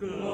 Glory.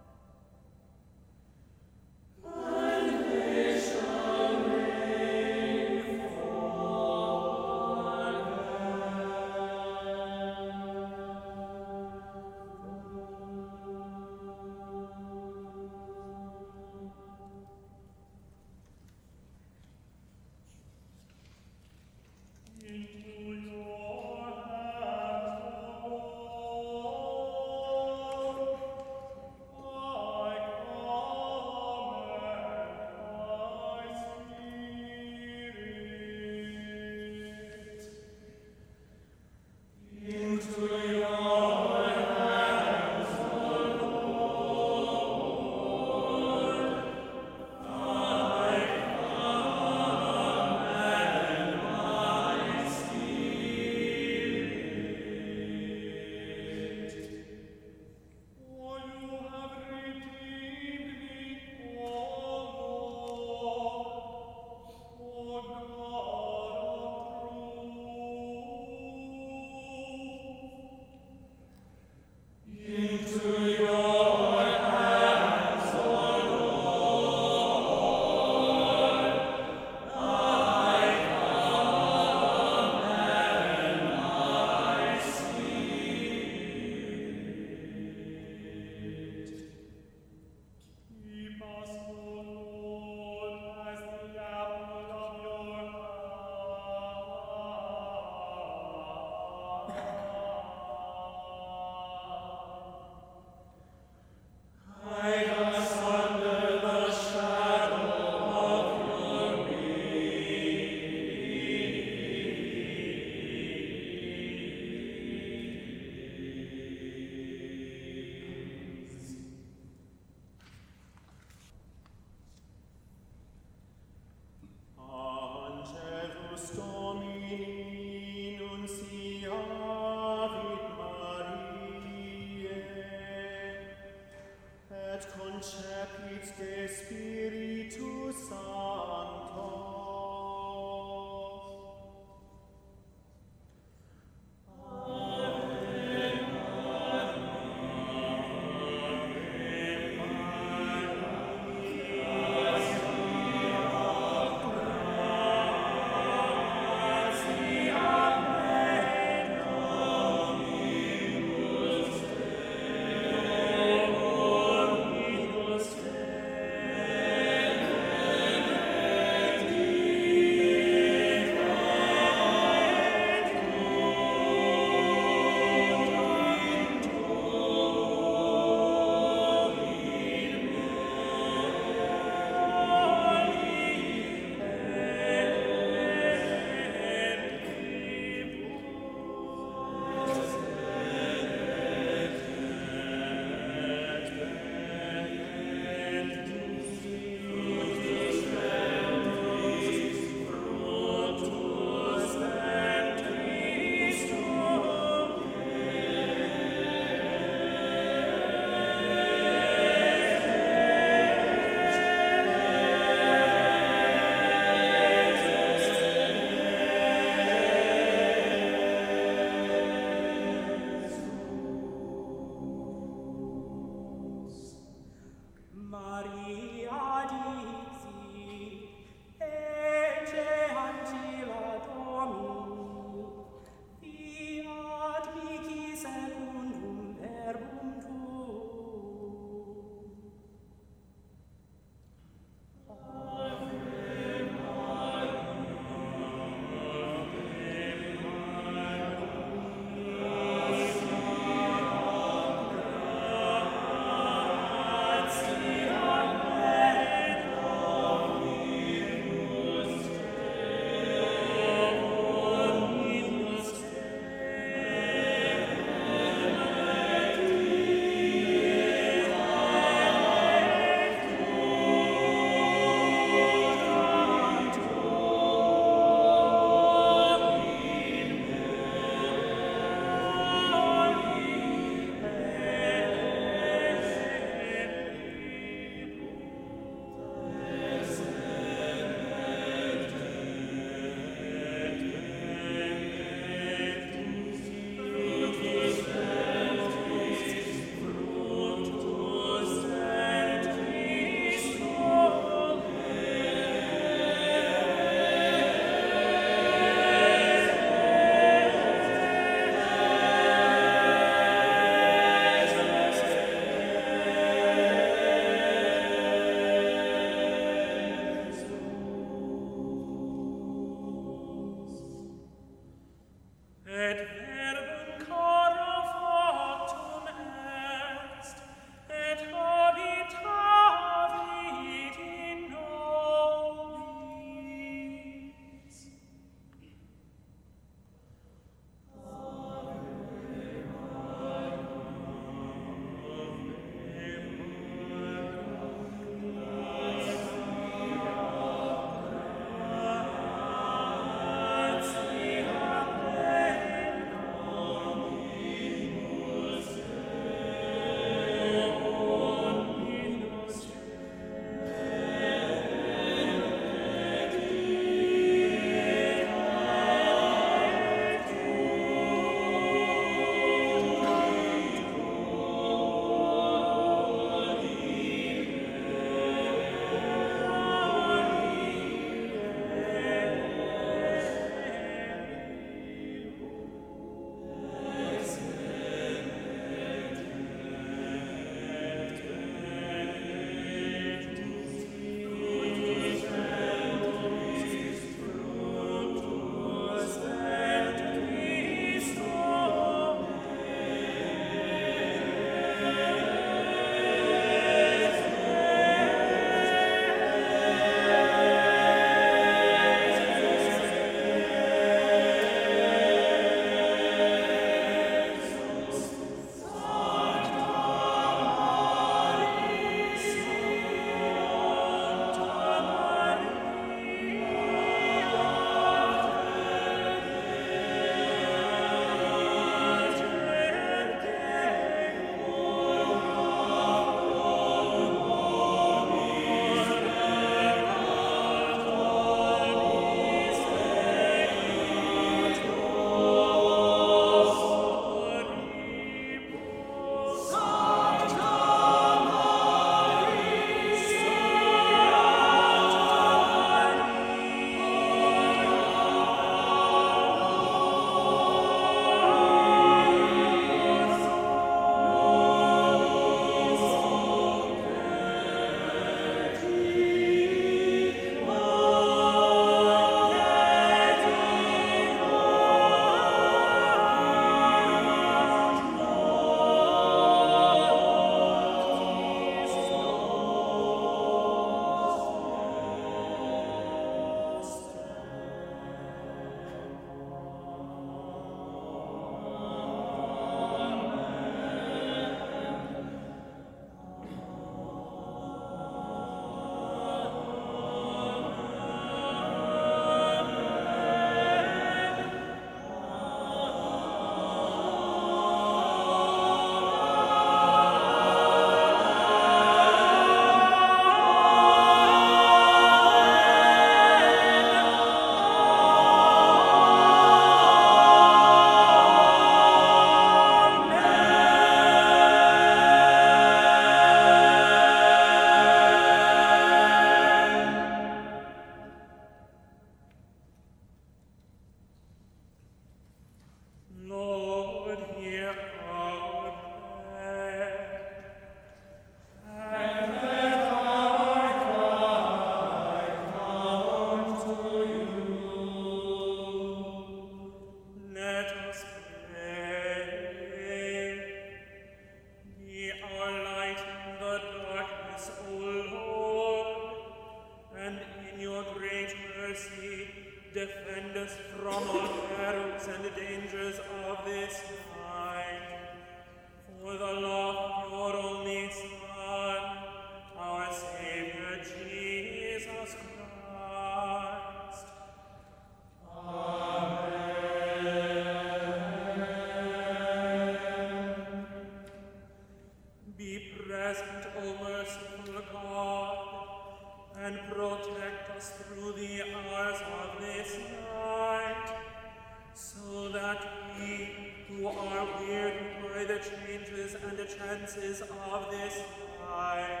that we who are weird by the changes and the chances of this life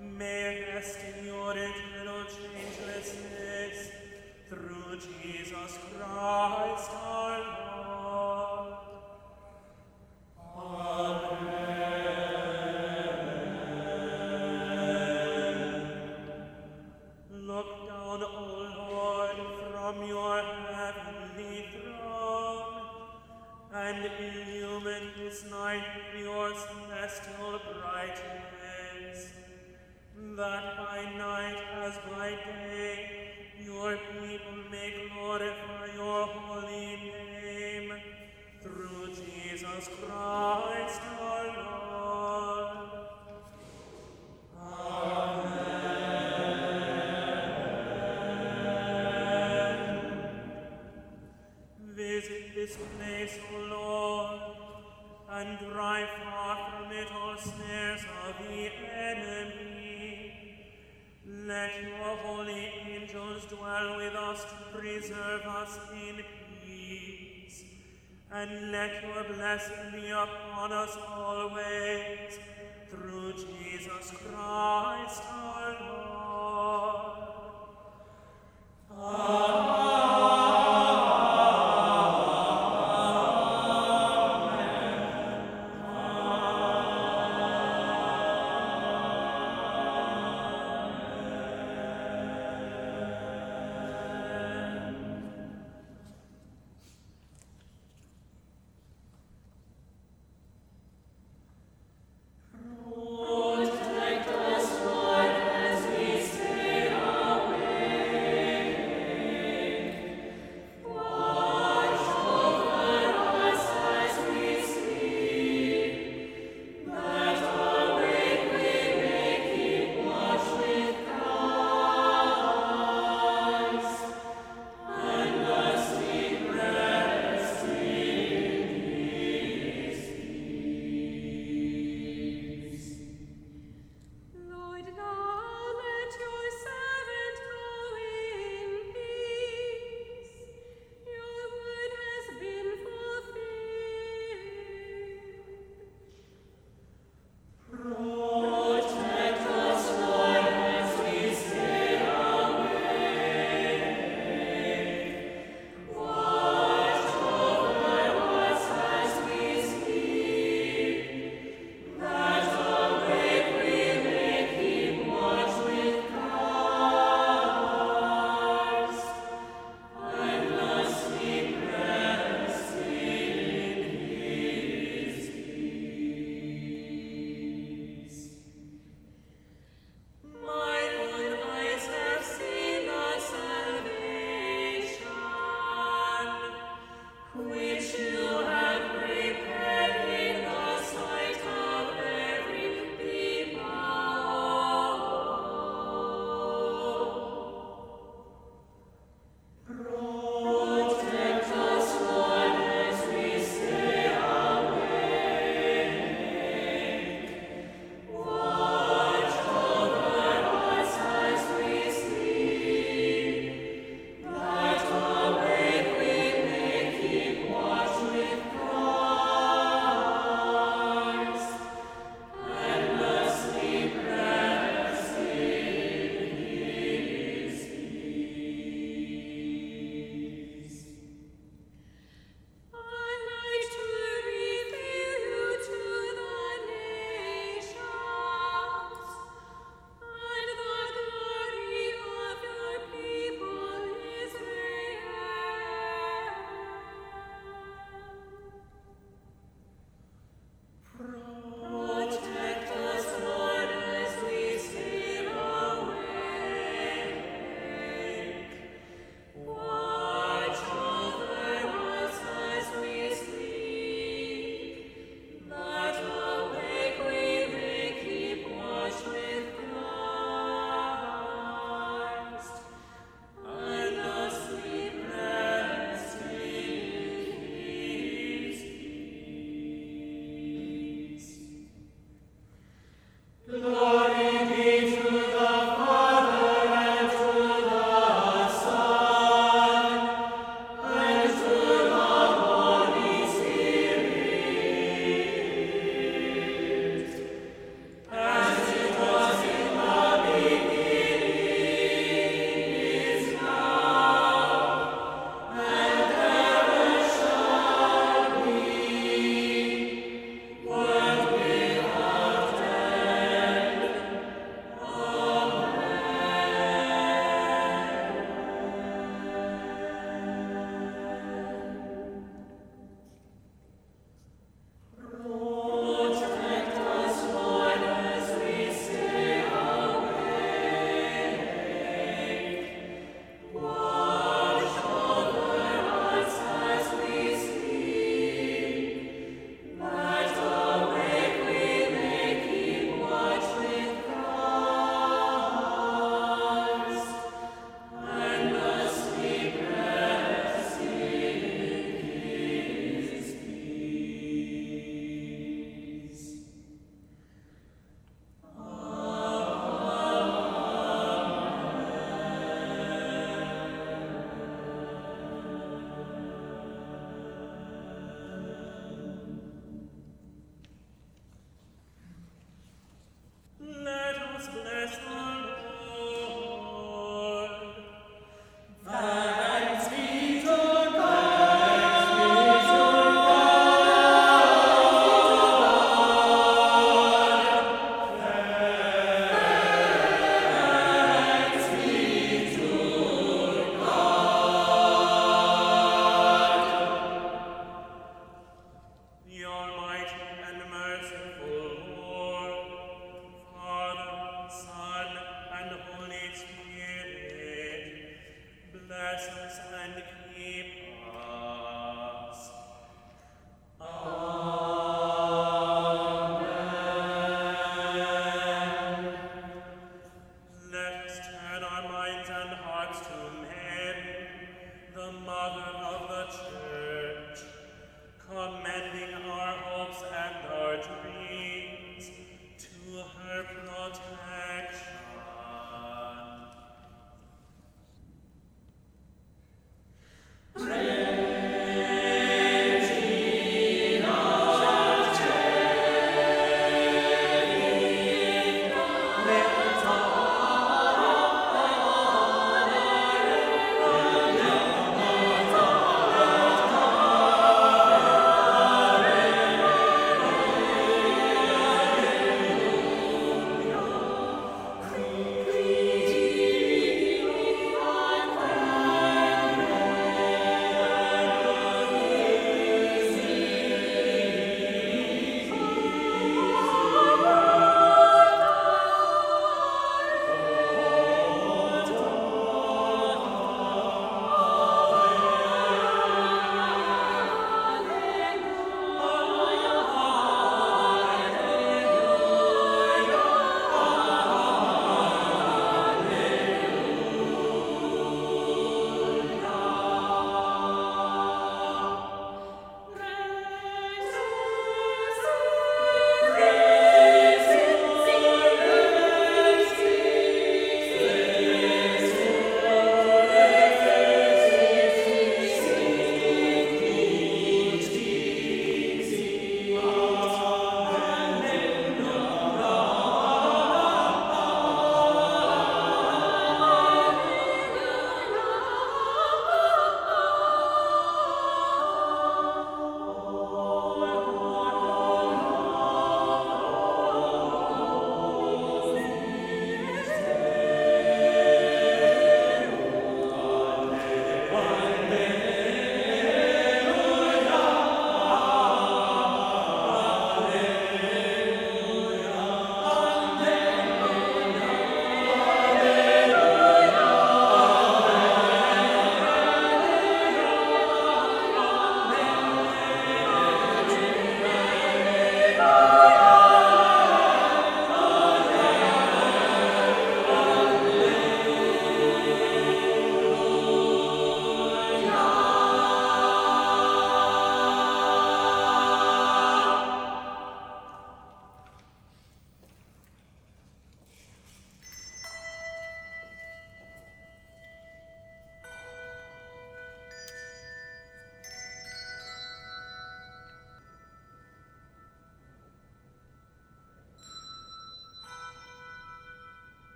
may rest in your eternal changelessness through Jesus Christ our Lord.